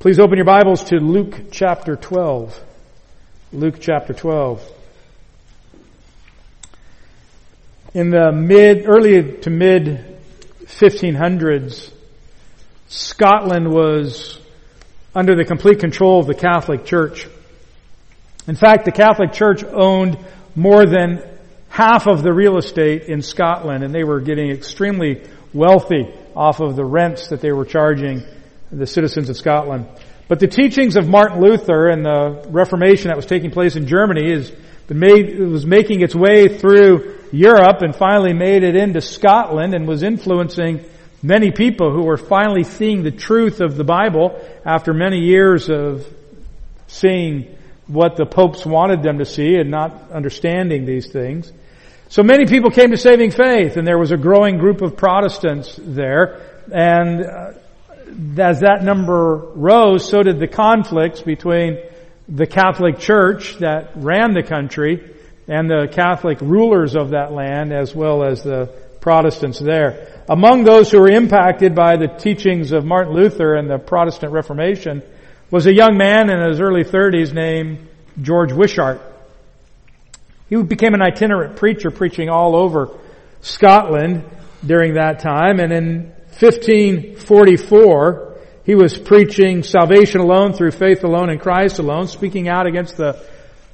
Please open your Bibles to Luke chapter 12. Luke chapter 12. In the mid, early to mid 1500s, Scotland was under the complete control of the Catholic Church. In fact, the Catholic Church owned more than half of the real estate in Scotland and they were getting extremely wealthy off of the rents that they were charging the citizens of Scotland. But the teachings of Martin Luther and the Reformation that was taking place in Germany is made, was making its way through Europe and finally made it into Scotland and was influencing many people who were finally seeing the truth of the Bible after many years of seeing what the popes wanted them to see and not understanding these things. So many people came to saving faith and there was a growing group of Protestants there and uh, as that number rose, so did the conflicts between the Catholic Church that ran the country and the Catholic rulers of that land as well as the Protestants there. Among those who were impacted by the teachings of Martin Luther and the Protestant Reformation was a young man in his early 30s named George Wishart. He became an itinerant preacher preaching all over Scotland during that time and in 1544, he was preaching salvation alone through faith alone in Christ alone, speaking out against the,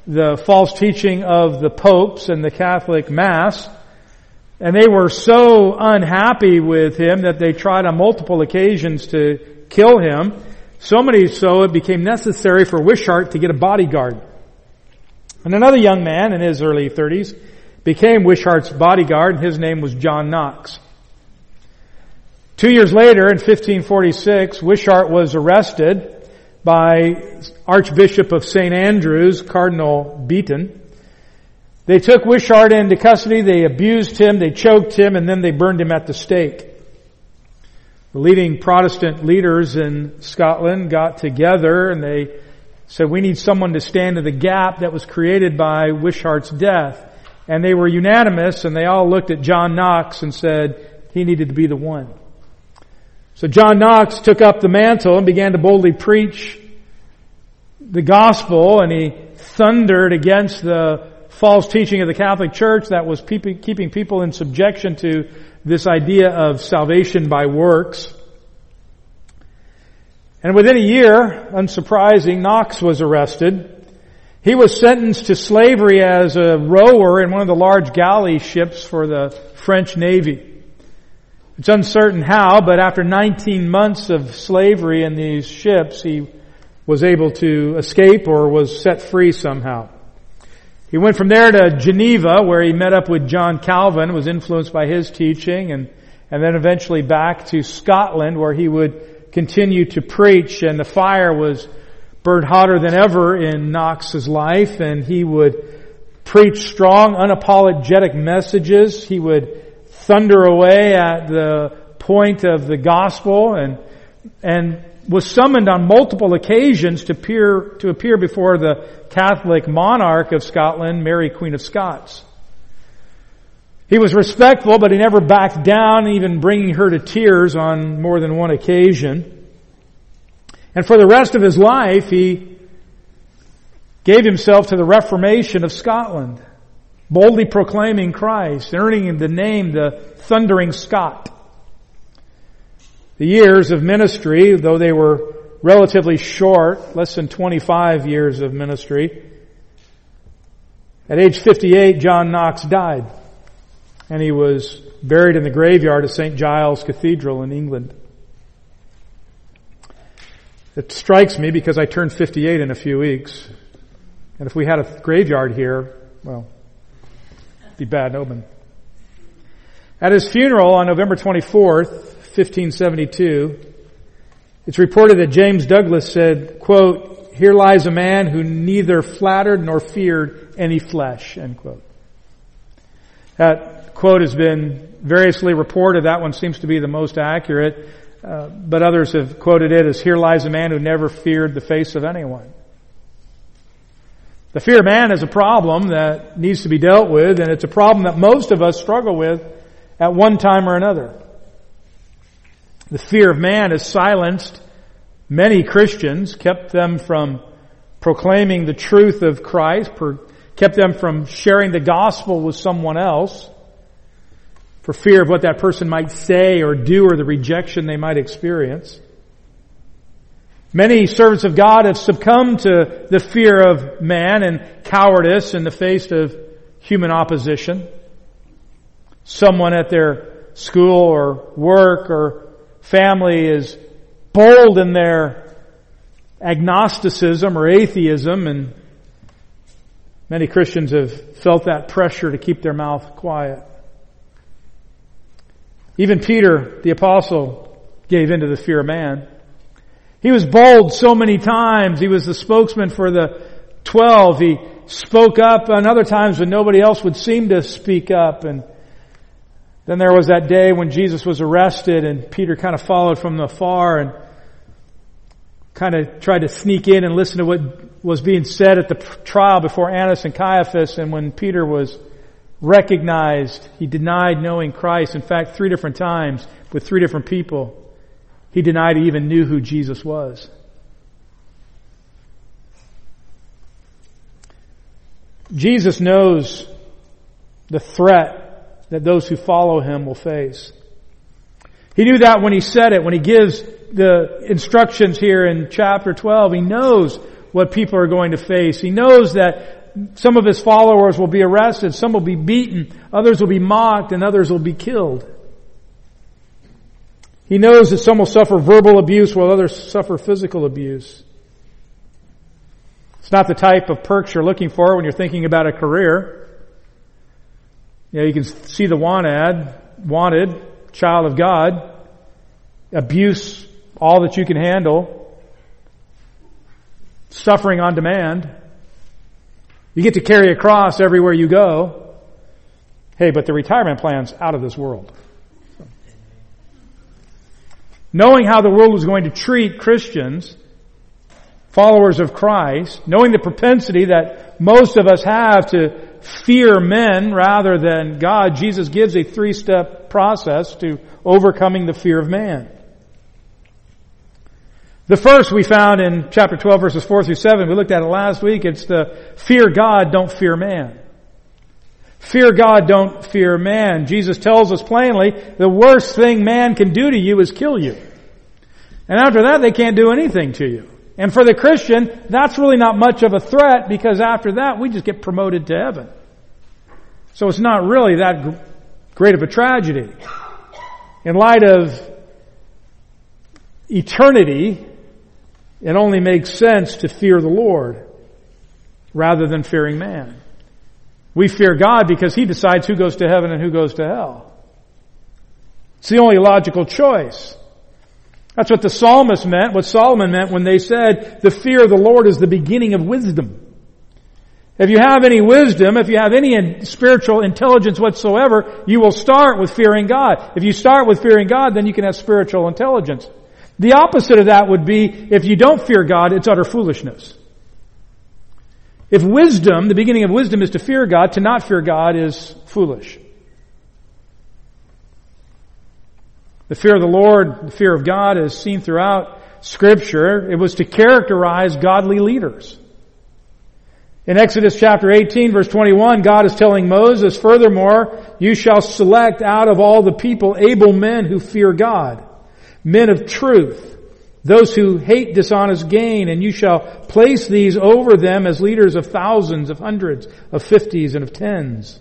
the false teaching of the popes and the Catholic Mass. And they were so unhappy with him that they tried on multiple occasions to kill him. So many so it became necessary for Wishart to get a bodyguard. And another young man in his early 30s became Wishart's bodyguard and his name was John Knox. Two years later, in 1546, Wishart was arrested by Archbishop of St. Andrews, Cardinal Beaton. They took Wishart into custody, they abused him, they choked him, and then they burned him at the stake. The leading Protestant leaders in Scotland got together and they said, we need someone to stand in the gap that was created by Wishart's death. And they were unanimous and they all looked at John Knox and said he needed to be the one. So John Knox took up the mantle and began to boldly preach the gospel and he thundered against the false teaching of the Catholic Church that was keeping people in subjection to this idea of salvation by works. And within a year, unsurprising, Knox was arrested. He was sentenced to slavery as a rower in one of the large galley ships for the French Navy. It's uncertain how, but after 19 months of slavery in these ships, he was able to escape or was set free somehow. He went from there to Geneva where he met up with John Calvin, was influenced by his teaching, and, and then eventually back to Scotland where he would continue to preach and the fire was burned hotter than ever in Knox's life and he would preach strong, unapologetic messages. He would thunder away at the point of the gospel and, and was summoned on multiple occasions to appear, to appear before the Catholic monarch of Scotland, Mary Queen of Scots. He was respectful, but he never backed down, even bringing her to tears on more than one occasion. And for the rest of his life, he gave himself to the Reformation of Scotland boldly proclaiming Christ, earning him the name the Thundering Scot. The years of ministry, though they were relatively short, less than 25 years of ministry, at age 58, John Knox died, and he was buried in the graveyard of St. Giles Cathedral in England. It strikes me because I turned 58 in a few weeks, and if we had a graveyard here, well, be bad omen. At his funeral on November 24th, 1572, it's reported that James Douglas said, quote, here lies a man who neither flattered nor feared any flesh, end quote. That quote has been variously reported. That one seems to be the most accurate. Uh, but others have quoted it as here lies a man who never feared the face of anyone. The fear of man is a problem that needs to be dealt with, and it's a problem that most of us struggle with at one time or another. The fear of man has silenced many Christians, kept them from proclaiming the truth of Christ, kept them from sharing the gospel with someone else for fear of what that person might say or do or the rejection they might experience. Many servants of God have succumbed to the fear of man and cowardice in the face of human opposition. Someone at their school or work or family is bold in their agnosticism or atheism and many Christians have felt that pressure to keep their mouth quiet. Even Peter, the apostle, gave in to the fear of man. He was bold so many times. He was the spokesman for the twelve. He spoke up on other times when nobody else would seem to speak up. And then there was that day when Jesus was arrested and Peter kind of followed from afar and kind of tried to sneak in and listen to what was being said at the trial before Annas and Caiaphas. And when Peter was recognized, he denied knowing Christ. In fact, three different times with three different people. He denied he even knew who Jesus was. Jesus knows the threat that those who follow him will face. He knew that when he said it, when he gives the instructions here in chapter 12, he knows what people are going to face. He knows that some of his followers will be arrested, some will be beaten, others will be mocked, and others will be killed. He knows that some will suffer verbal abuse while others suffer physical abuse. It's not the type of perks you're looking for when you're thinking about a career. You know, you can see the want ad, wanted, child of God, abuse, all that you can handle, suffering on demand. You get to carry a cross everywhere you go. Hey, but the retirement plan's out of this world knowing how the world was going to treat Christians, followers of Christ, knowing the propensity that most of us have to fear men rather than God, Jesus gives a three-step process to overcoming the fear of man. The first we found in chapter 12 verses 4 through 7, we looked at it last week, it's the fear God, don't fear man. Fear God, don't fear man. Jesus tells us plainly, the worst thing man can do to you is kill you. And after that, they can't do anything to you. And for the Christian, that's really not much of a threat because after that, we just get promoted to heaven. So it's not really that great of a tragedy. In light of eternity, it only makes sense to fear the Lord rather than fearing man. We fear God because He decides who goes to heaven and who goes to hell. It's the only logical choice. That's what the psalmist meant, what Solomon meant when they said, the fear of the Lord is the beginning of wisdom. If you have any wisdom, if you have any spiritual intelligence whatsoever, you will start with fearing God. If you start with fearing God, then you can have spiritual intelligence. The opposite of that would be, if you don't fear God, it's utter foolishness. If wisdom, the beginning of wisdom is to fear God, to not fear God is foolish. The fear of the Lord, the fear of God is seen throughout scripture. It was to characterize godly leaders. In Exodus chapter 18 verse 21, God is telling Moses, furthermore, you shall select out of all the people able men who fear God, men of truth, those who hate dishonest gain, and you shall place these over them as leaders of thousands, of hundreds, of fifties, and of tens.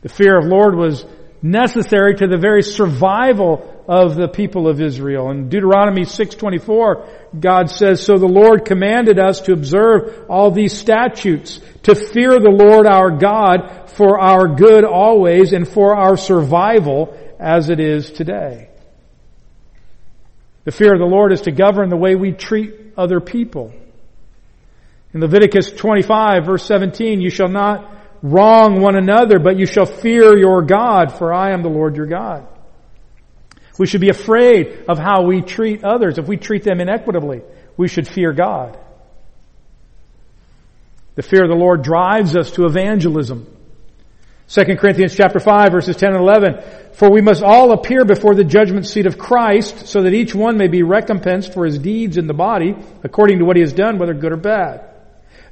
The fear of Lord was necessary to the very survival of the people of Israel. In Deuteronomy 6:24, God says, "So the Lord commanded us to observe all these statutes, to fear the Lord our God for our good always and for our survival as it is today." The fear of the Lord is to govern the way we treat other people. In Leviticus 25 verse 17, you shall not wrong one another, but you shall fear your God, for I am the Lord your God. We should be afraid of how we treat others. If we treat them inequitably, we should fear God. The fear of the Lord drives us to evangelism. 2 Corinthians chapter 5 verses 10 and 11. For we must all appear before the judgment seat of Christ so that each one may be recompensed for his deeds in the body according to what he has done, whether good or bad.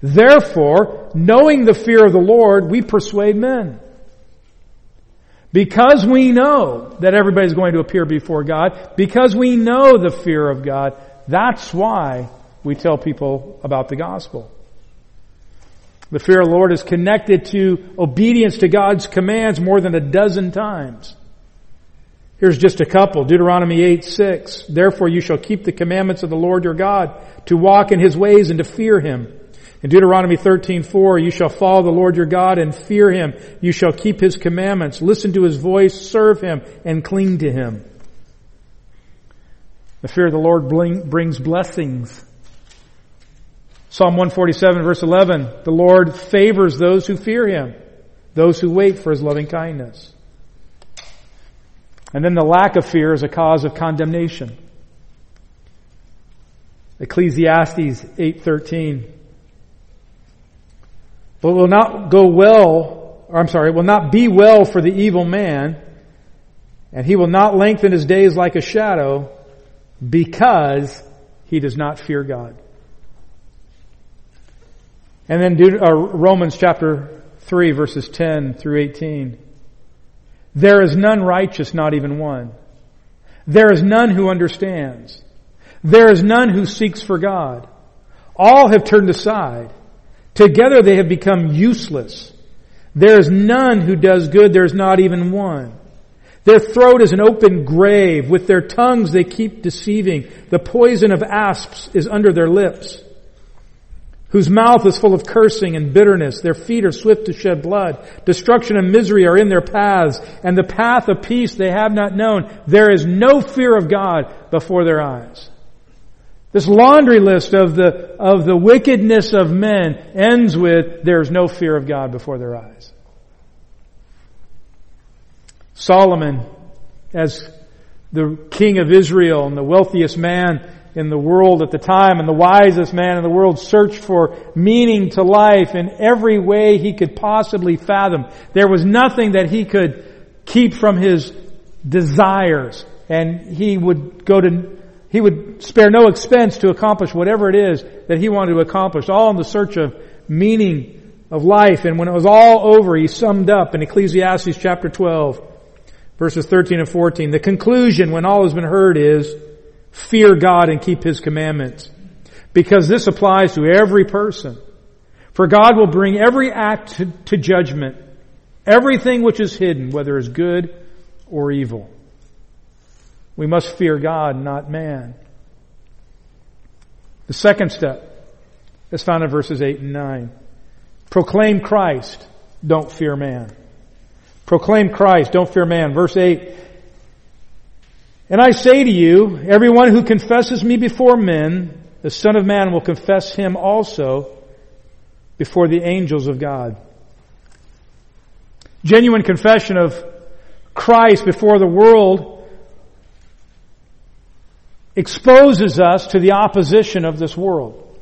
Therefore, knowing the fear of the Lord, we persuade men. Because we know that everybody's going to appear before God, because we know the fear of God, that's why we tell people about the gospel. The fear of the Lord is connected to obedience to God's commands more than a dozen times. Here's just a couple. Deuteronomy 8, 6. Therefore you shall keep the commandments of the Lord your God to walk in his ways and to fear him. In Deuteronomy 13, 4, you shall follow the Lord your God and fear him. You shall keep his commandments, listen to his voice, serve him, and cling to him. The fear of the Lord brings blessings. Psalm 147 verse 11, the Lord favors those who fear Him, those who wait for His loving kindness. And then the lack of fear is a cause of condemnation. Ecclesiastes 8:13 But will not go well, or I'm sorry, will not be well for the evil man, and he will not lengthen his days like a shadow because he does not fear God. And then uh, Romans chapter 3 verses 10 through 18. There is none righteous, not even one. There is none who understands. There is none who seeks for God. All have turned aside. Together they have become useless. There is none who does good. There is not even one. Their throat is an open grave. With their tongues they keep deceiving. The poison of asps is under their lips whose mouth is full of cursing and bitterness. Their feet are swift to shed blood. Destruction and misery are in their paths, and the path of peace they have not known. There is no fear of God before their eyes. This laundry list of the, of the wickedness of men ends with, there is no fear of God before their eyes. Solomon, as the king of Israel and the wealthiest man in the world at the time and the wisest man in the world searched for meaning to life in every way he could possibly fathom. There was nothing that he could keep from his desires and he would go to, he would spare no expense to accomplish whatever it is that he wanted to accomplish, all in the search of meaning of life. And when it was all over, he summed up in Ecclesiastes chapter 12, verses 13 and 14. The conclusion when all has been heard is, fear God and keep His commandments. Because this applies to every person. For God will bring every act to, to judgment, everything which is hidden, whether it's good or evil. We must fear God, not man. The second step is found in verses 8 and 9. Proclaim Christ, don't fear man. Proclaim Christ, don't fear man. Verse 8, and I say to you, everyone who confesses me before men, the Son of Man will confess him also before the angels of God. Genuine confession of Christ before the world exposes us to the opposition of this world.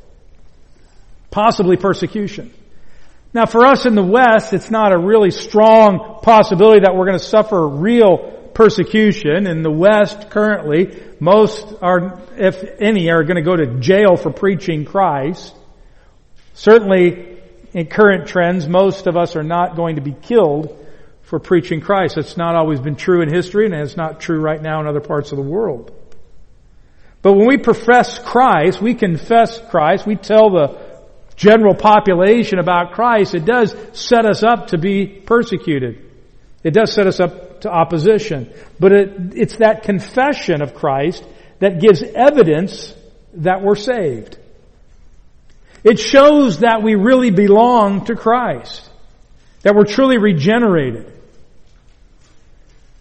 Possibly persecution. Now for us in the West, it's not a really strong possibility that we're going to suffer real persecution in the West currently. Most are, if any, are going to go to jail for preaching Christ. Certainly, in current trends, most of us are not going to be killed for preaching Christ. That's not always been true in history, and it's not true right now in other parts of the world. But when we profess Christ, we confess Christ, we tell the general population about Christ, it does set us up to be persecuted. It does set us up to opposition. But it, it's that confession of Christ that gives evidence that we're saved. It shows that we really belong to Christ. That we're truly regenerated.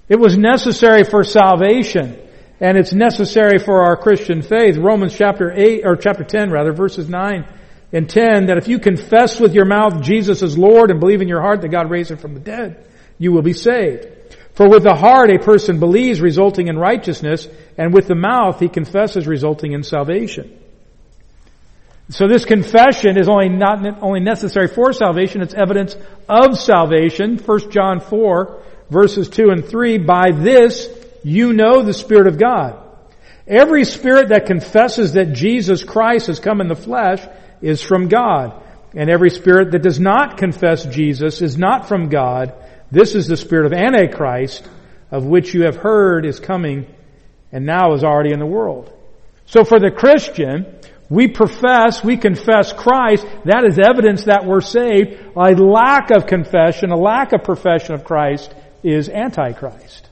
It was necessary for salvation and it's necessary for our Christian faith. Romans chapter 8, or chapter 10 rather, verses 9 and 10, that if you confess with your mouth Jesus is Lord and believe in your heart that God raised him from the dead, you will be saved. For with the heart a person believes resulting in righteousness, and with the mouth he confesses resulting in salvation. So this confession is only not only necessary for salvation, it's evidence of salvation. 1 John 4 verses 2 and 3, by this you know the Spirit of God. Every spirit that confesses that Jesus Christ has come in the flesh is from God. And every spirit that does not confess Jesus is not from God. This is the spirit of Antichrist, of which you have heard is coming and now is already in the world. So for the Christian, we profess, we confess Christ, that is evidence that we're saved. A lack of confession, a lack of profession of Christ is Antichrist.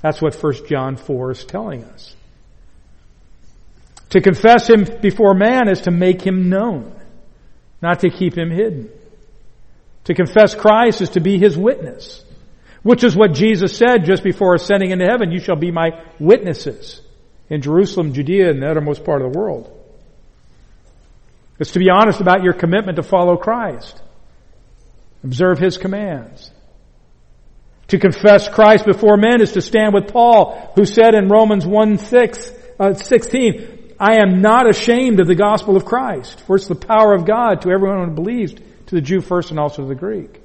That's what 1 John 4 is telling us. To confess Him before man is to make Him known, not to keep Him hidden. To confess Christ is to be His witness, which is what Jesus said just before ascending into heaven, you shall be my witnesses in Jerusalem, Judea, and the uttermost part of the world. It's to be honest about your commitment to follow Christ. Observe His commands. To confess Christ before men is to stand with Paul, who said in Romans 1 6, uh, 16, I am not ashamed of the gospel of Christ, for it's the power of God to everyone who believes, to the Jew first and also to the Greek.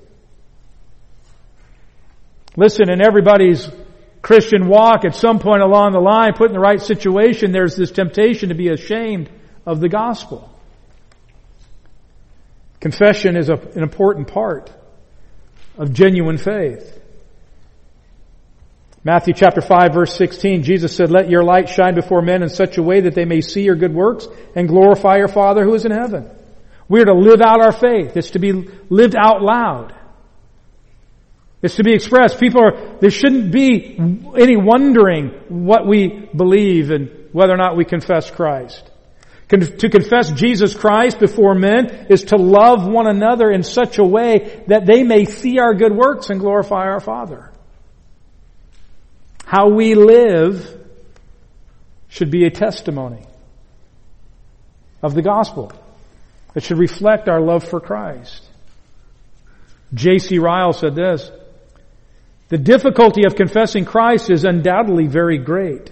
Listen, in everybody's Christian walk, at some point along the line, put in the right situation, there's this temptation to be ashamed of the gospel. Confession is a, an important part of genuine faith. Matthew chapter 5 verse 16, Jesus said, Let your light shine before men in such a way that they may see your good works and glorify your Father who is in heaven. We are to live out our faith. It's to be lived out loud. It's to be expressed. People are, there shouldn't be any wondering what we believe and whether or not we confess Christ. To confess Jesus Christ before men is to love one another in such a way that they may see our good works and glorify our Father. How we live should be a testimony of the gospel. It should reflect our love for Christ. J.C. Ryle said this, the difficulty of confessing Christ is undoubtedly very great.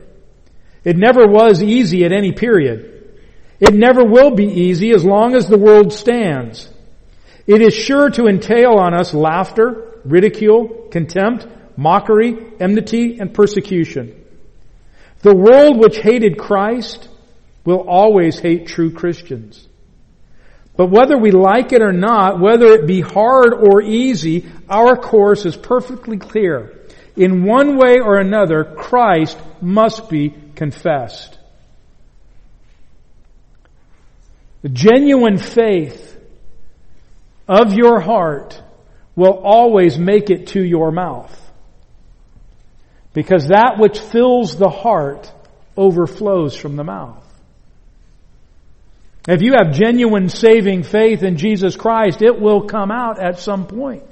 It never was easy at any period. It never will be easy as long as the world stands. It is sure to entail on us laughter, ridicule, contempt, mockery, enmity, and persecution. The world which hated Christ will always hate true Christians. But whether we like it or not, whether it be hard or easy, our course is perfectly clear. In one way or another, Christ must be confessed. The genuine faith of your heart will always make it to your mouth. Because that which fills the heart overflows from the mouth. If you have genuine saving faith in Jesus Christ, it will come out at some point.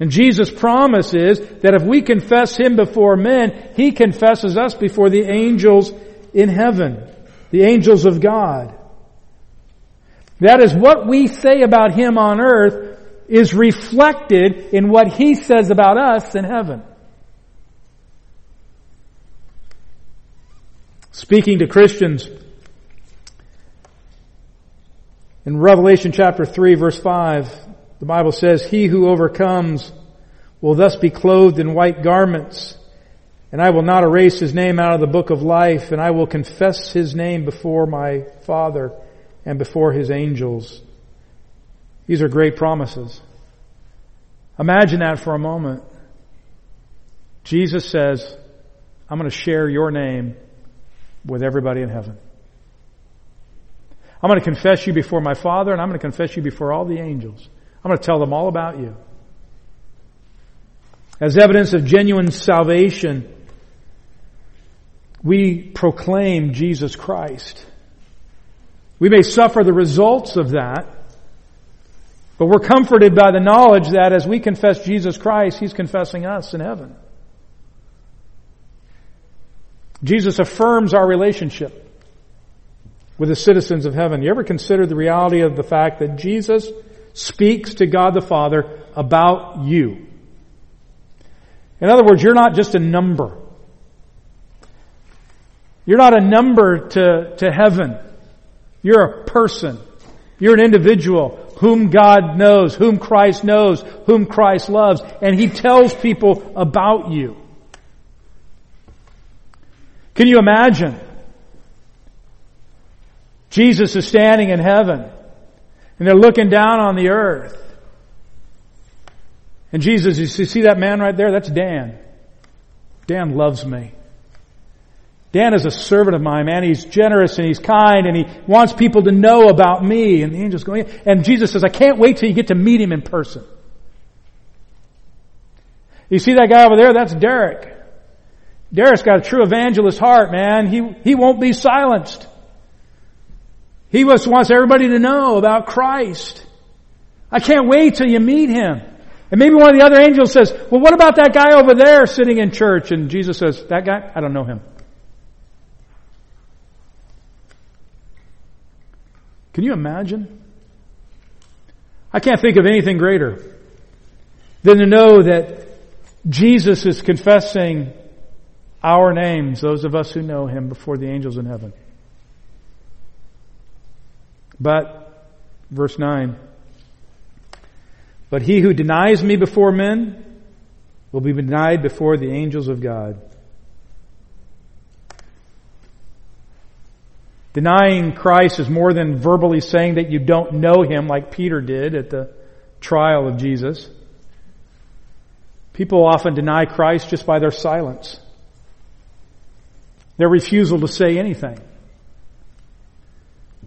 And Jesus' promise is that if we confess Him before men, He confesses us before the angels in heaven, the angels of God. That is what we say about Him on earth is reflected in what He says about us in heaven. Speaking to Christians in Revelation chapter 3 verse 5, the Bible says, He who overcomes will thus be clothed in white garments, and I will not erase his name out of the book of life, and I will confess his name before my Father and before his angels. These are great promises. Imagine that for a moment. Jesus says, I'm going to share your name with everybody in heaven. I'm going to confess you before my Father and I'm going to confess you before all the angels. I'm going to tell them all about you. As evidence of genuine salvation, we proclaim Jesus Christ. We may suffer the results of that, but we're comforted by the knowledge that as we confess Jesus Christ, He's confessing us in heaven. Jesus affirms our relationship with the citizens of heaven. You ever consider the reality of the fact that Jesus speaks to God the Father about you? In other words, you're not just a number. You're not a number to, to heaven. You're a person. You're an individual whom God knows, whom Christ knows, whom Christ loves, and He tells people about you. Can you imagine? Jesus is standing in heaven, and they're looking down on the earth. And Jesus, you see that man right there? That's Dan. Dan loves me. Dan is a servant of mine, man. He's generous and he's kind and he wants people to know about me. And the angel's going, and Jesus says, I can't wait till you get to meet him in person. You see that guy over there? That's Derek. Derek's got a true evangelist heart, man. He, he won't be silenced. He just wants everybody to know about Christ. I can't wait till you meet him. And maybe one of the other angels says, well, what about that guy over there sitting in church? And Jesus says, that guy? I don't know him. Can you imagine? I can't think of anything greater than to know that Jesus is confessing our names, those of us who know Him, before the angels in heaven. But, verse 9, but he who denies me before men will be denied before the angels of God. Denying Christ is more than verbally saying that you don't know Him like Peter did at the trial of Jesus. People often deny Christ just by their silence. Their refusal to say anything.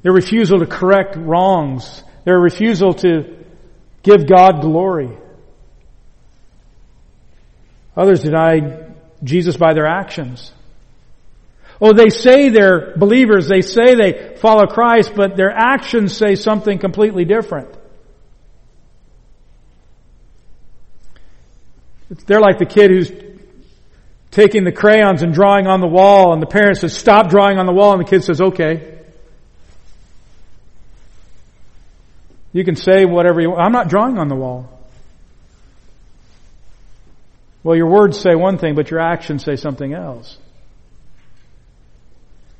Their refusal to correct wrongs. Their refusal to give God glory. Others deny Jesus by their actions. Oh, they say they're believers, they say they follow Christ, but their actions say something completely different. They're like the kid who's taking the crayons and drawing on the wall, and the parent says, stop drawing on the wall, and the kid says, okay. You can say whatever you want. I'm not drawing on the wall. Well, your words say one thing, but your actions say something else.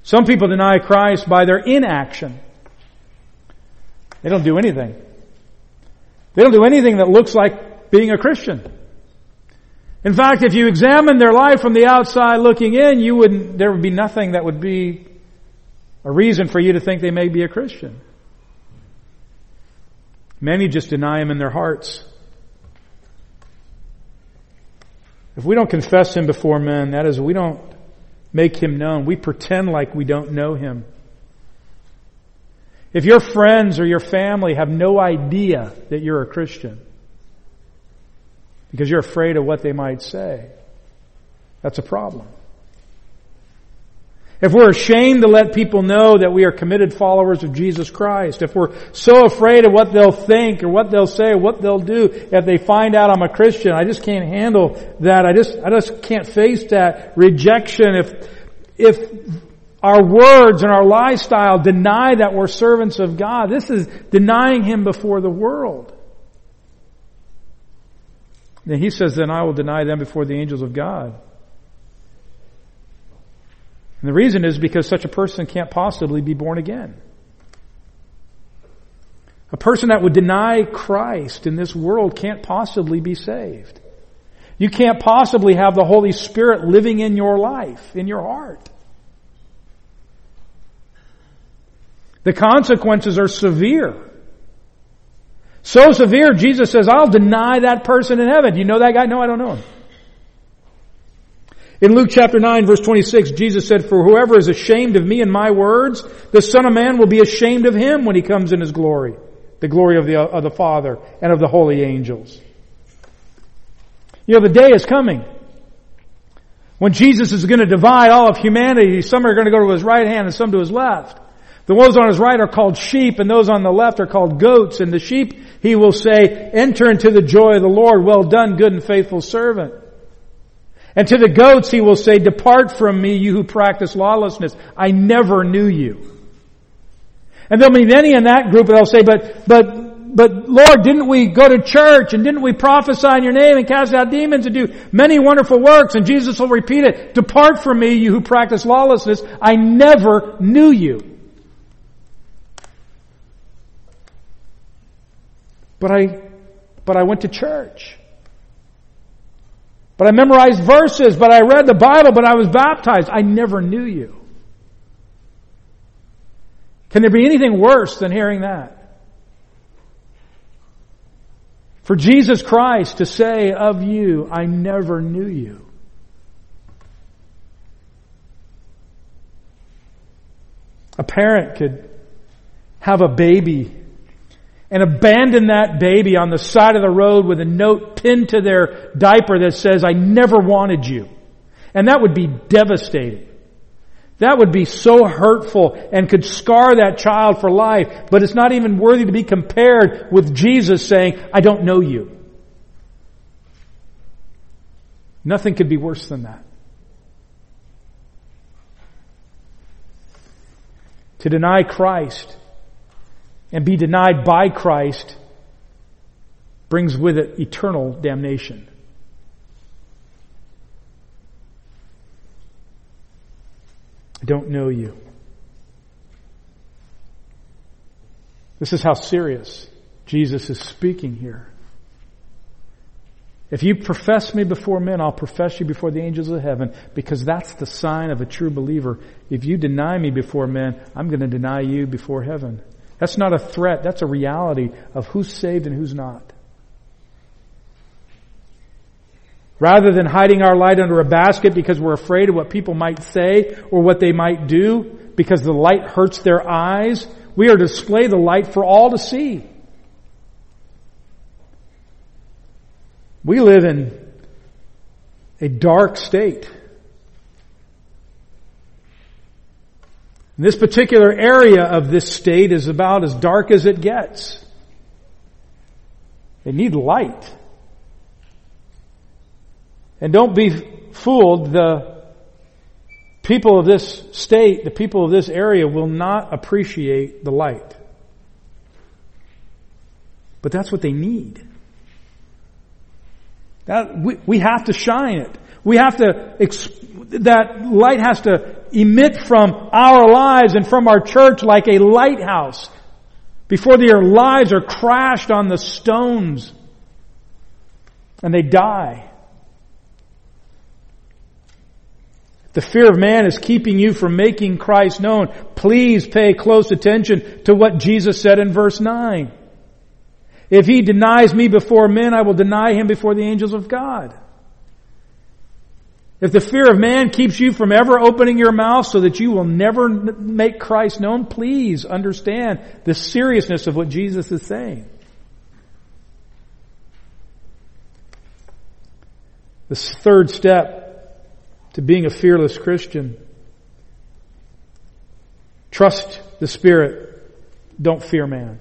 Some people deny Christ by their inaction. They don't do anything. They don't do anything that looks like being a Christian. In fact, if you examine their life from the outside looking in, you wouldn't, there would be nothing that would be a reason for you to think they may be a Christian. Many just deny Him in their hearts. If we don't confess Him before men, that is, we don't make him known. We pretend like we don't know him. If your friends or your family have no idea that you're a Christian because you're afraid of what they might say, that's a problem. If we're ashamed to let people know that we are committed followers of Jesus Christ, if we're so afraid of what they'll think or what they'll say or what they'll do if they find out I'm a Christian, I just can't handle that. I just, I just can't face that rejection if, if our words and our lifestyle deny that we're servants of God. This is denying Him before the world. Then He says, then I will deny them before the angels of God. And the reason is because such a person can't possibly be born again. A person that would deny Christ in this world can't possibly be saved. You can't possibly have the Holy Spirit living in your life, in your heart. The consequences are severe. So severe, Jesus says, I'll deny that person in heaven. You know that guy? No, I don't know him. In Luke chapter 9 verse 26, Jesus said, For whoever is ashamed of me and my words, the Son of Man will be ashamed of him when he comes in his glory. The glory of the, of the Father and of the holy angels. You know, the day is coming when Jesus is going to divide all of humanity. Some are going to go to his right hand and some to his left. The ones on his right are called sheep and those on the left are called goats. And the sheep, he will say, enter into the joy of the Lord. Well done, good and faithful servant. And to the goats he will say, depart from me, you who practice lawlessness. I never knew you. And there'll be many in that group that'll say, but, but but Lord, didn't we go to church and didn't we prophesy in your name and cast out demons and do many wonderful works? And Jesus will repeat it, depart from me, you who practice lawlessness. I never knew you. But I, but I went to church. But I memorized verses, but I read the Bible, but I was baptized. I never knew you. Can there be anything worse than hearing that? For Jesus Christ to say of you, I never knew you. A parent could have a baby and abandon that baby on the side of the road with a note pinned to their diaper that says, I never wanted you. And that would be devastating. That would be so hurtful and could scar that child for life, but it's not even worthy to be compared with Jesus saying, I don't know you. Nothing could be worse than that. To deny Christ and be denied by Christ brings with it eternal damnation. I don't know you. This is how serious Jesus is speaking here. If you profess me before men, I'll profess you before the angels of heaven because that's the sign of a true believer. If you deny me before men, I'm going to deny you before heaven. That's not a threat. That's a reality of who's saved and who's not. Rather than hiding our light under a basket because we're afraid of what people might say or what they might do because the light hurts their eyes, we are to display the light for all to see. We live in a dark state. This particular area of this state is about as dark as it gets. They need light. And don't be fooled, the people of this state, the people of this area will not appreciate the light. But that's what they need. That, we, we have to shine it. We have to, that light has to emit from our lives and from our church like a lighthouse before their lives are crashed on the stones and they die. The fear of man is keeping you from making Christ known. Please pay close attention to what Jesus said in verse 9. If he denies me before men, I will deny him before the angels of God. If the fear of man keeps you from ever opening your mouth so that you will never make Christ known, please understand the seriousness of what Jesus is saying. The third step to being a fearless Christian. Trust the Spirit. Don't fear man.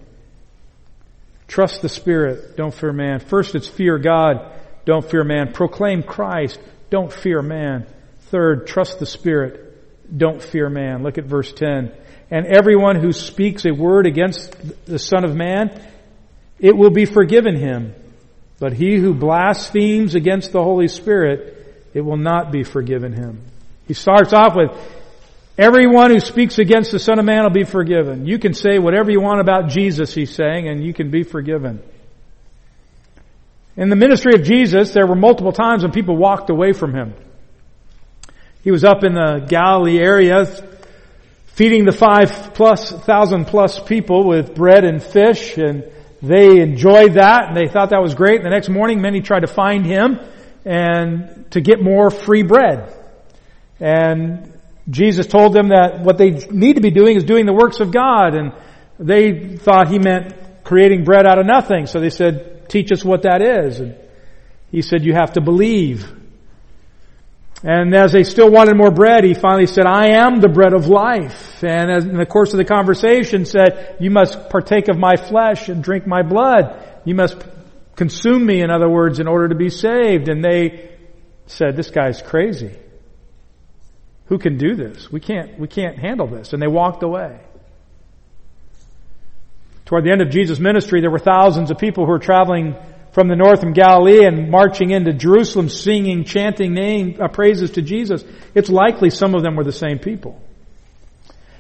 Trust the Spirit. Don't fear man. First, it's fear God. Don't fear man. Proclaim Christ. Don't fear man. Third, trust the Spirit. Don't fear man. Look at verse 10. And everyone who speaks a word against the Son of Man, it will be forgiven him. But he who blasphemes against the Holy Spirit, it will not be forgiven him. He starts off with, everyone who speaks against the Son of Man will be forgiven. You can say whatever you want about Jesus, he's saying, and you can be forgiven. In the ministry of Jesus, there were multiple times when people walked away from him. He was up in the Galilee area feeding the five plus, thousand plus people with bread and fish and they enjoyed that and they thought that was great. The next morning many tried to find him and to get more free bread. And Jesus told them that what they need to be doing is doing the works of God and they thought he meant creating bread out of nothing. So they said, teach us what that is. And he said, you have to believe. And as they still wanted more bread, he finally said, I am the bread of life. And as in the course of the conversation said, you must partake of my flesh and drink my blood. You must consume me, in other words, in order to be saved. And they said, this guy's crazy. Who can do this? We can't, we can't handle this. And they walked away. Toward the end of Jesus' ministry, there were thousands of people who were traveling from the north from Galilee and marching into Jerusalem singing, chanting name, uh, praises to Jesus. It's likely some of them were the same people.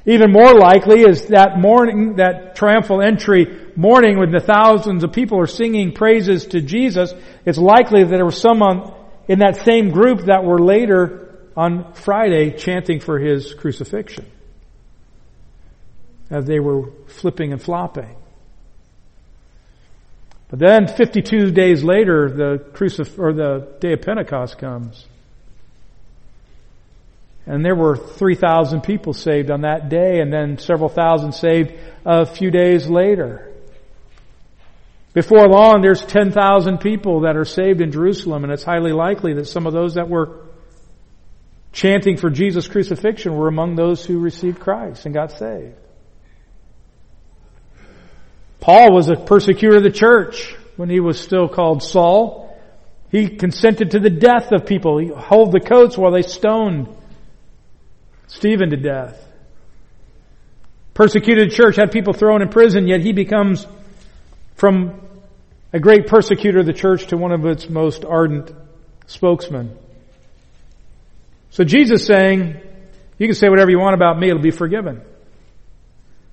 Even more likely is that morning, that triumphal entry morning when the thousands of people are singing praises to Jesus, it's likely that there were some on, in that same group that were later on Friday chanting for his crucifixion. As they were flipping and flopping. But then 52 days later, the crucif- or the day of Pentecost comes. And there were 3,000 people saved on that day and then several thousand saved a few days later. Before long, there's 10,000 people that are saved in Jerusalem and it's highly likely that some of those that were chanting for Jesus' crucifixion were among those who received Christ and got saved. Paul was a persecutor of the church when he was still called Saul. He consented to the death of people. He held the coats while they stoned Stephen to death. Persecuted church, had people thrown in prison, yet he becomes from a great persecutor of the church to one of its most ardent spokesmen. So Jesus saying, you can say whatever you want about me, it'll be forgiven.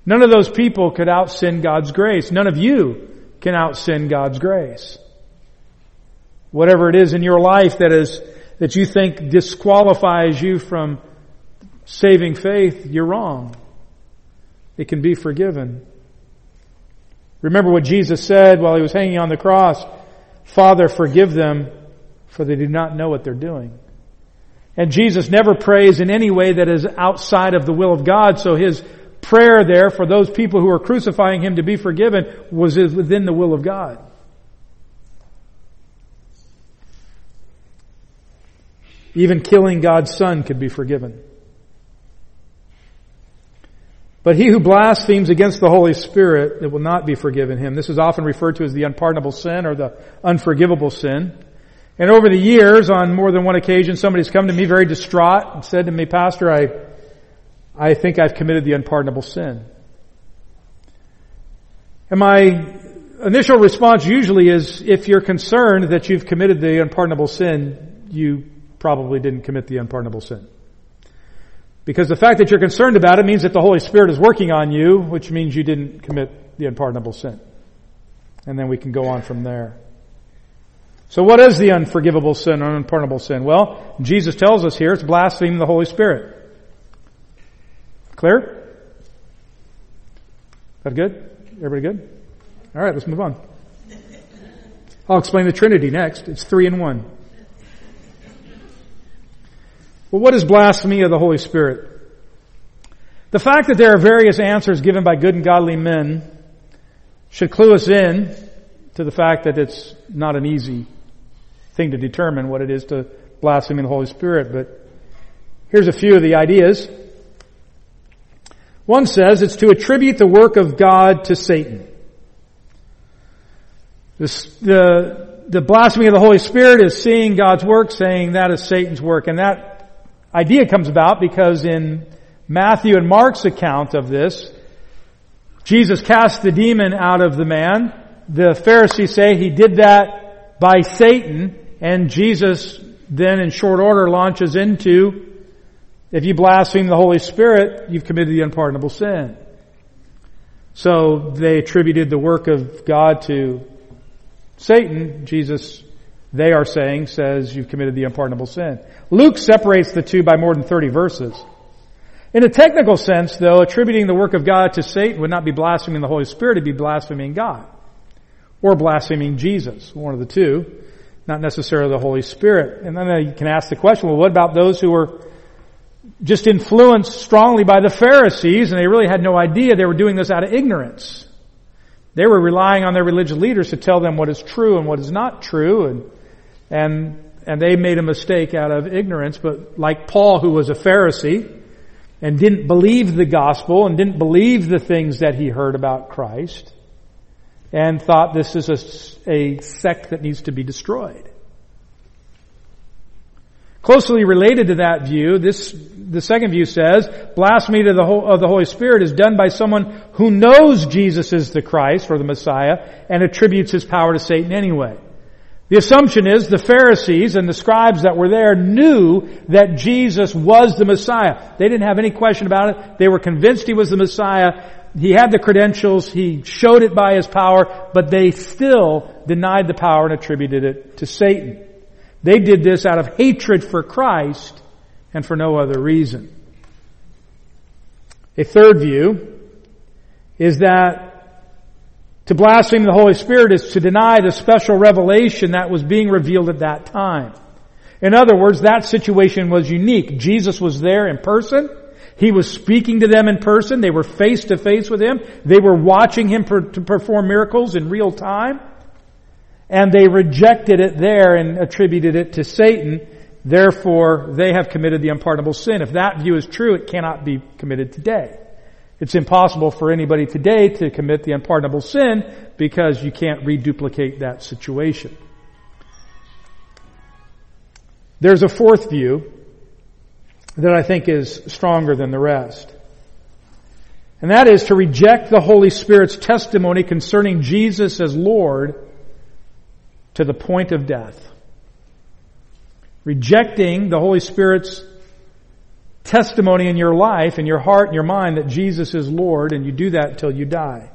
None of those people could out sin God's grace. None of you can out sin God's grace. Whatever it is in your life that is, that you think disqualifies you from saving faith, you're wrong. It can be forgiven. Remember what Jesus said while he was hanging on the cross. Father, forgive them for they do not know what they're doing. And Jesus never prays in any way that is outside of the will of God, so his prayer there for those people who are crucifying him to be forgiven was within the will of God. Even killing God's son could be forgiven. But he who blasphemes against the Holy Spirit, it will not be forgiven him. This is often referred to as the unpardonable sin or the unforgivable sin. And over the years, on more than one occasion, somebody's come to me very distraught and said to me, Pastor, I, I think I've committed the unpardonable sin. And my initial response usually is, if you're concerned that you've committed the unpardonable sin, you probably didn't commit the unpardonable sin. Because the fact that you're concerned about it means that the Holy Spirit is working on you, which means you didn't commit the unpardonable sin. And then we can go on from there. So what is the unforgivable sin or unpardonable sin? Well, Jesus tells us here it's blaspheming the Holy Spirit. Clear? That good? Everybody good? All right, let's move on. I'll explain the Trinity next. It's three in one. Well, what is blasphemy of the Holy Spirit? The fact that there are various answers given by good and godly men should clue us in to the fact that it's not an easy thing to determine what it is to blaspheme the Holy Spirit, but here's a few of the ideas. One says it's to attribute the work of God to Satan. This, the, the blasphemy of the Holy Spirit is seeing God's work, saying that is Satan's work, and that idea comes about because in Matthew and Mark's account of this, Jesus cast the demon out of the man. The Pharisees say he did that by Satan, and Jesus then in short order launches into, if you blaspheme the Holy Spirit, you've committed the unpardonable sin. So they attributed the work of God to Satan. Jesus they are saying says you've committed the unpardonable sin. Luke separates the two by more than 30 verses. In a technical sense, though, attributing the work of God to Satan would not be blaspheming the Holy Spirit, it'd be blaspheming God. Or blaspheming Jesus, one of the two, not necessarily the Holy Spirit. And then you can ask the question, well, what about those who were just influenced strongly by the Pharisees and they really had no idea they were doing this out of ignorance? They were relying on their religious leaders to tell them what is true and what is not true and and, and they made a mistake out of ignorance, but like Paul who was a Pharisee and didn't believe the gospel and didn't believe the things that he heard about Christ and thought this is a, a sect that needs to be destroyed. Closely related to that view, this, the second view says, blasphemy of the Holy Spirit is done by someone who knows Jesus is the Christ or the Messiah and attributes his power to Satan anyway. The assumption is the Pharisees and the scribes that were there knew that Jesus was the Messiah. They didn't have any question about it. They were convinced he was the Messiah. He had the credentials. He showed it by his power, but they still denied the power and attributed it to Satan. They did this out of hatred for Christ and for no other reason. A third view is that to blaspheme the Holy Spirit is to deny the special revelation that was being revealed at that time. In other words, that situation was unique. Jesus was there in person. He was speaking to them in person. They were face to face with Him. They were watching Him per, to perform miracles in real time and they rejected it there and attributed it to Satan. Therefore, they have committed the unpardonable sin. If that view is true, it cannot be committed today. It's impossible for anybody today to commit the unpardonable sin because you can't reduplicate that situation. There's a fourth view that I think is stronger than the rest. And that is to reject the Holy Spirit's testimony concerning Jesus as Lord to the point of death. Rejecting the Holy Spirit's testimony in your life, in your heart and your mind that Jesus is Lord, and you do that until you die.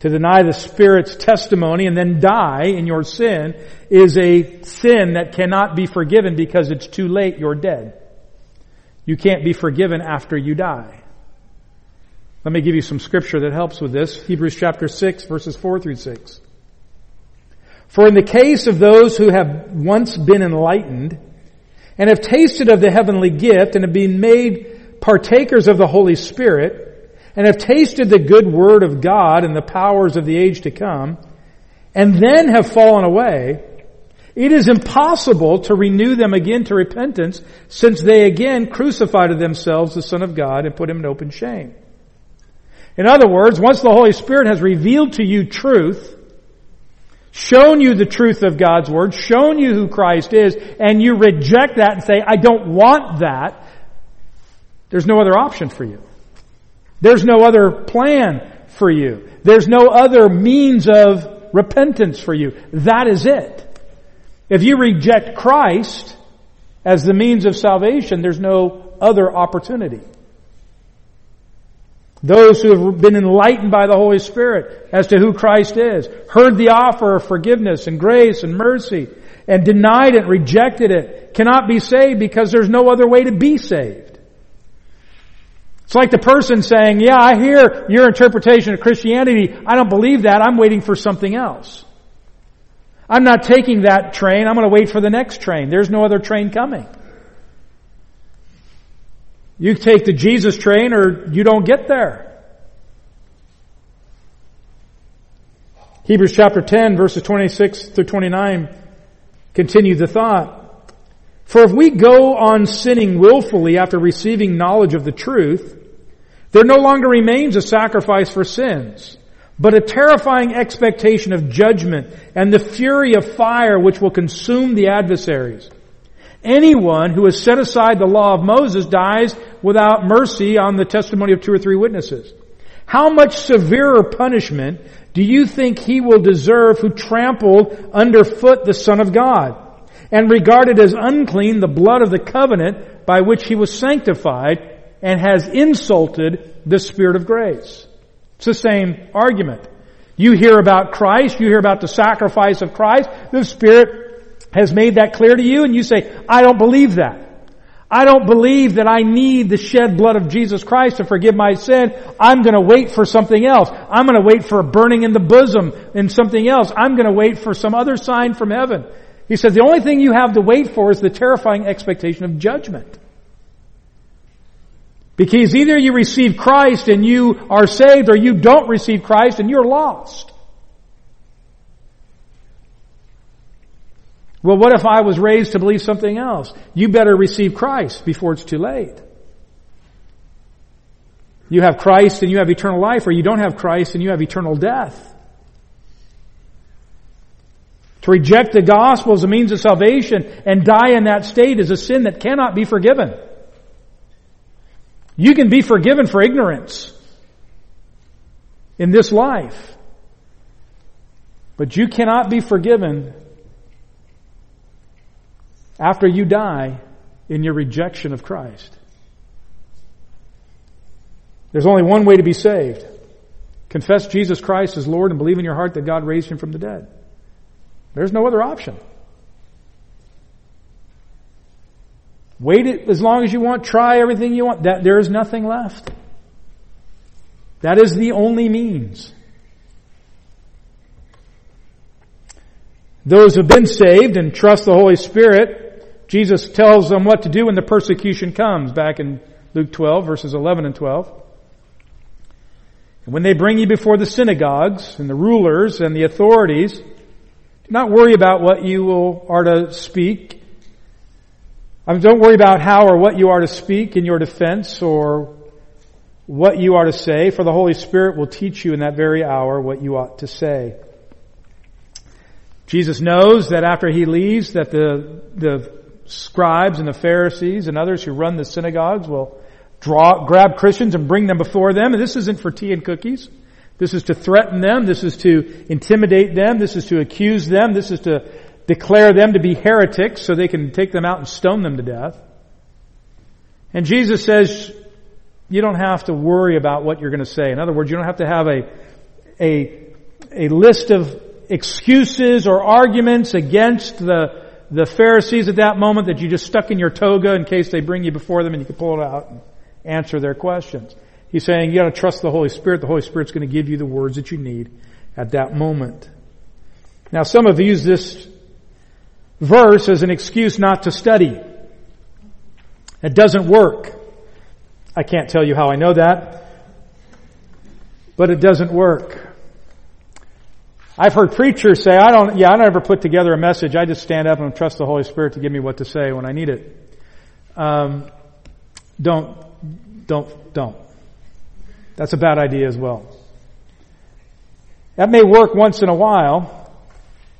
To deny the Spirit's testimony and then die in your sin is a sin that cannot be forgiven because it's too late, you're dead. You can't be forgiven after you die. Let me give you some scripture that helps with this. Hebrews chapter 6 verses 4 through 6. For in the case of those who have once been enlightened and have tasted of the heavenly gift and have been made partakers of the Holy Spirit and have tasted the good word of God and the powers of the age to come and then have fallen away, it is impossible to renew them again to repentance since they again crucified to themselves the Son of God and put him in open shame. In other words, once the Holy Spirit has revealed to you truth, shown you the truth of God's Word, shown you who Christ is, and you reject that and say, I don't want that, there's no other option for you. There's no other plan for you. There's no other means of repentance for you. That is it. If you reject Christ as the means of salvation, there's no other opportunity. Those who have been enlightened by the Holy Spirit as to who Christ is, heard the offer of forgiveness and grace and mercy, and denied it, rejected it, cannot be saved because there's no other way to be saved. It's like the person saying, yeah, I hear your interpretation of Christianity. I don't believe that. I'm waiting for something else. I'm not taking that train. I'm going to wait for the next train. There's no other train coming. You take the Jesus train or you don't get there. Hebrews chapter 10 verses 26 through 29 continue the thought. For if we go on sinning willfully after receiving knowledge of the truth, there no longer remains a sacrifice for sins, but a terrifying expectation of judgment and the fury of fire which will consume the adversaries. Anyone who has set aside the law of Moses dies without mercy on the testimony of two or three witnesses. How much severer punishment do you think he will deserve who trampled underfoot the Son of God and regarded as unclean the blood of the covenant by which he was sanctified and has insulted the Spirit of grace? It's the same argument. You hear about Christ, you hear about the sacrifice of Christ, the Spirit has made that clear to you and you say, I don't believe that. I don't believe that I need the shed blood of Jesus Christ to forgive my sin. I'm to wait for something else. I'm to wait for a burning in the bosom and something else. I'm to wait for some other sign from heaven. He says the only thing you have to wait for is the terrifying expectation of judgment. Because either you receive Christ and you are saved or you don't receive Christ and you're lost. Well, what if I was raised to believe something else? You better receive Christ before it's too late. You have Christ and you have eternal life, or you don't have Christ and you have eternal death. To reject the gospel as a means of salvation and die in that state is a sin that cannot be forgiven. You can be forgiven for ignorance in this life. But you cannot be forgiven after you die in your rejection of Christ. There's only one way to be saved. Confess Jesus Christ as Lord and believe in your heart that God raised him from the dead. There's no other option. Wait it as long as you want, try everything you want. That there is nothing left. That is the only means. Those who have been saved and trust the Holy Spirit, Jesus tells them what to do when the persecution comes, back in Luke 12, verses 11 and 12. And when they bring you before the synagogues and the rulers and the authorities, do not worry about what you will, are to speak. I mean, don't worry about how or what you are to speak in your defense or what you are to say, for the Holy Spirit will teach you in that very hour what you ought to say. Jesus knows that after he leaves that the, the scribes and the Pharisees and others who run the synagogues will draw, grab Christians and bring them before them. And this isn't for tea and cookies. This is to threaten them. This is to intimidate them. This is to accuse them. This is to declare them to be heretics so they can take them out and stone them to death. And Jesus says, you don't have to worry about what you're going to say. In other words, you don't have to have a, a, a list of excuses or arguments against the, the Pharisees at that moment that you just stuck in your toga in case they bring you before them and you can pull it out and answer their questions. He's saying you gotta trust the Holy Spirit. The Holy Spirit's gonna give you the words that you need at that moment. Now some have used this verse as an excuse not to study. It doesn't work. I can't tell you how I know that, but it doesn't work. I've heard preachers say, I don't, yeah, I don't ever put together a message. I just stand up and trust the Holy Spirit to give me what to say when I need it. Um, don't, don't, don't. That's a bad idea as well. That may work once in a while,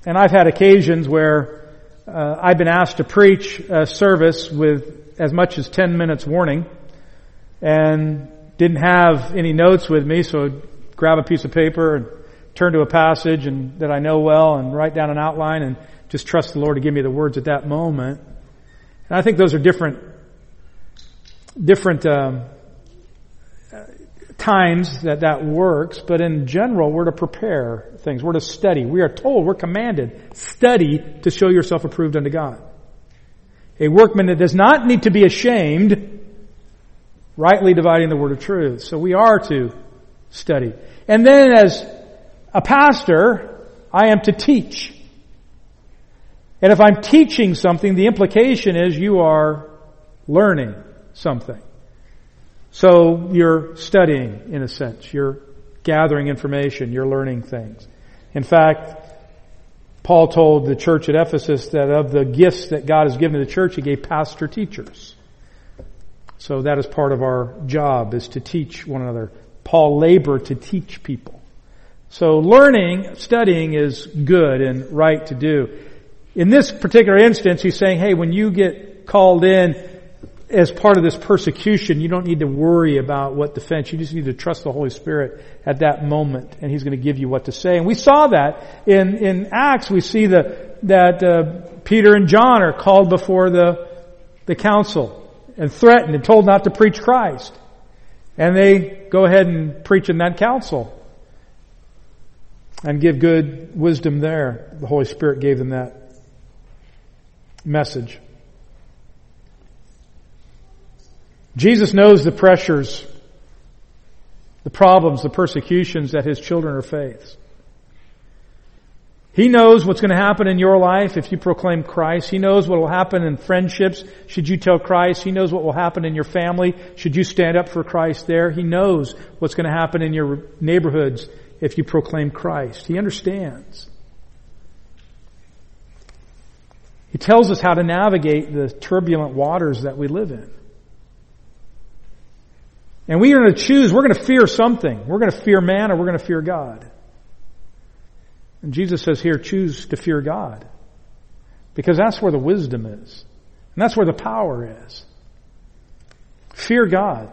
and I've had occasions where uh, I've been asked to preach a service with as much as 10 minutes warning and didn't have any notes with me, so I'd grab a piece of paper and turn to a passage and that I know well and write down an outline and just trust the Lord to give me the words at that moment. And I think those are different, different um, times that that works, but in general, we're to prepare things. We're to study. We are told, we're commanded, study to show yourself approved unto God. A workman that does not need to be ashamed, rightly dividing the word of truth. So we are to study. And then as a pastor, I am to teach. And if I'm teaching something, the implication is you are learning something. So you're studying, in a sense. You're gathering information. You're learning things. In fact, Paul told the church at Ephesus that of the gifts that God has given to the church, He gave pastor teachers. So that is part of our job, is to teach one another. Paul labored to teach people. So learning, studying is good and right to do. In this particular instance, he's saying, hey, when you get called in as part of this persecution, you don't need to worry about what defense. You just need to trust the Holy Spirit at that moment, and He's going to give you what to say. And we saw that in in Acts. We see the, that uh, Peter and John are called before the the council and threatened and told not to preach Christ, and they go ahead and preach in that council and give good wisdom there. The Holy Spirit gave them that message. Jesus knows the pressures, the problems, the persecutions that his children are faced. He knows what's going to happen in your life if you proclaim Christ. He knows what will happen in friendships should you tell Christ. He knows what will happen in your family should you stand up for Christ there. He knows what's going to happen in your neighborhoods if you proclaim Christ. He understands. He tells us how to navigate the turbulent waters that we live in. And we are going to choose, we're going to fear something. We're going to fear man or we're going to fear God. And Jesus says here, choose to fear God. Because that's where the wisdom is. And that's where the power is. Fear God.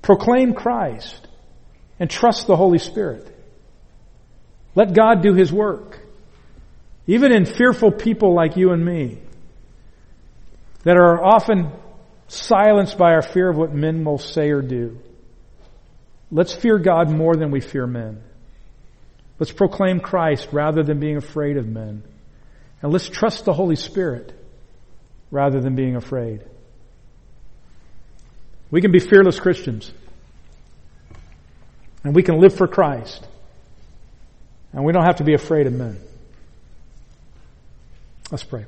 Proclaim Christ. And trust the Holy Spirit. Let God do His work. Even in fearful people like you and me, that are often silenced by our fear of what men will say or do. Let's fear God more than we fear men. Let's proclaim Christ rather than being afraid of men. And let's trust the Holy Spirit rather than being afraid. We can be fearless Christians. And we can live for Christ. And we don't have to be afraid of men. Let's pray.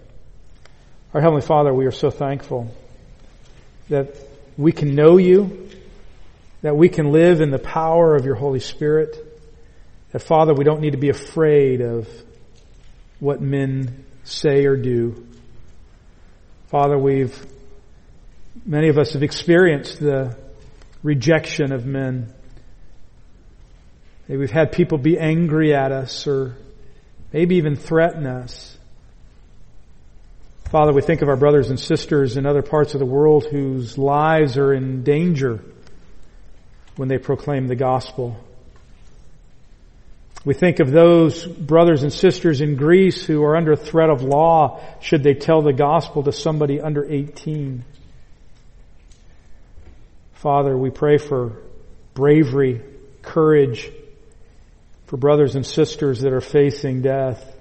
Our Heavenly Father, we are so thankful that we can know you, that we can live in the power of your Holy Spirit, that Father, we don't need to be afraid of what men say or do. Father, we've, many of us have experienced the rejection of men. Maybe we've had people be angry at us or maybe even threaten us. Father, we think of our brothers and sisters in other parts of the world whose lives are in danger when they proclaim the gospel. We think of those brothers and sisters in Greece who are under threat of law should they tell the gospel to somebody under 18. Father, we pray for bravery, courage, for brothers and sisters that are facing death,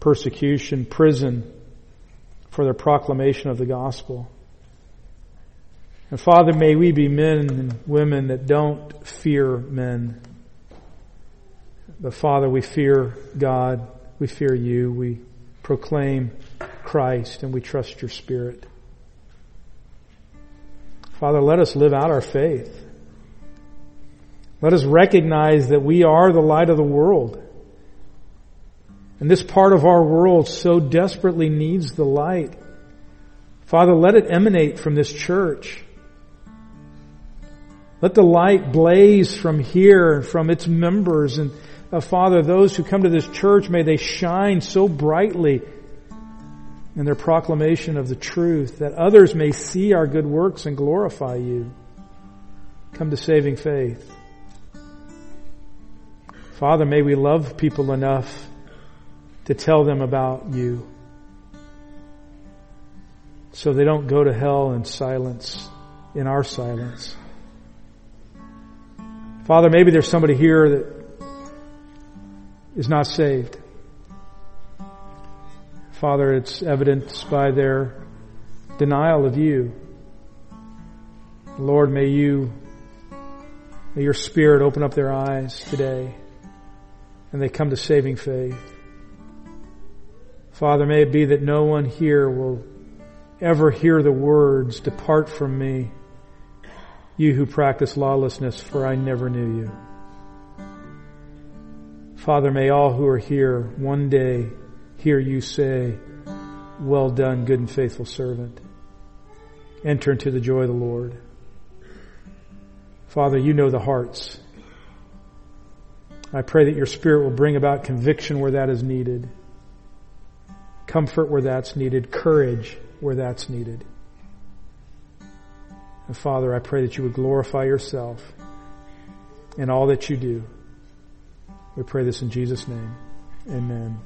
persecution, prison, for their proclamation of the gospel. And Father, may we be men and women that don't fear men. But Father, we fear God. We fear you. We proclaim Christ and we trust your Spirit. Father, let us live out our faith. Let us recognize that we are the light of the world. And this part of our world so desperately needs the light. Father, let it emanate from this church. Let the light blaze from here and from its members. And uh, Father, those who come to this church, may they shine so brightly in their proclamation of the truth that others may see our good works and glorify you. Come to saving faith. Father, may we love people enough to tell them about you so they don't go to hell in silence, in our silence. Father, maybe there's somebody here that is not saved. Father, it's evidenced by their denial of you. Lord, may you, may your spirit open up their eyes today and they come to saving faith. Father, may it be that no one here will ever hear the words, depart from me, you who practice lawlessness, for I never knew you. Father, may all who are here one day hear you say, well done, good and faithful servant. Enter into the joy of the Lord. Father, you know the hearts. I pray that your Spirit will bring about conviction where that is needed comfort where that's needed, courage where that's needed. And Father, I pray that you would glorify yourself in all that you do. We pray this in Jesus' name. Amen.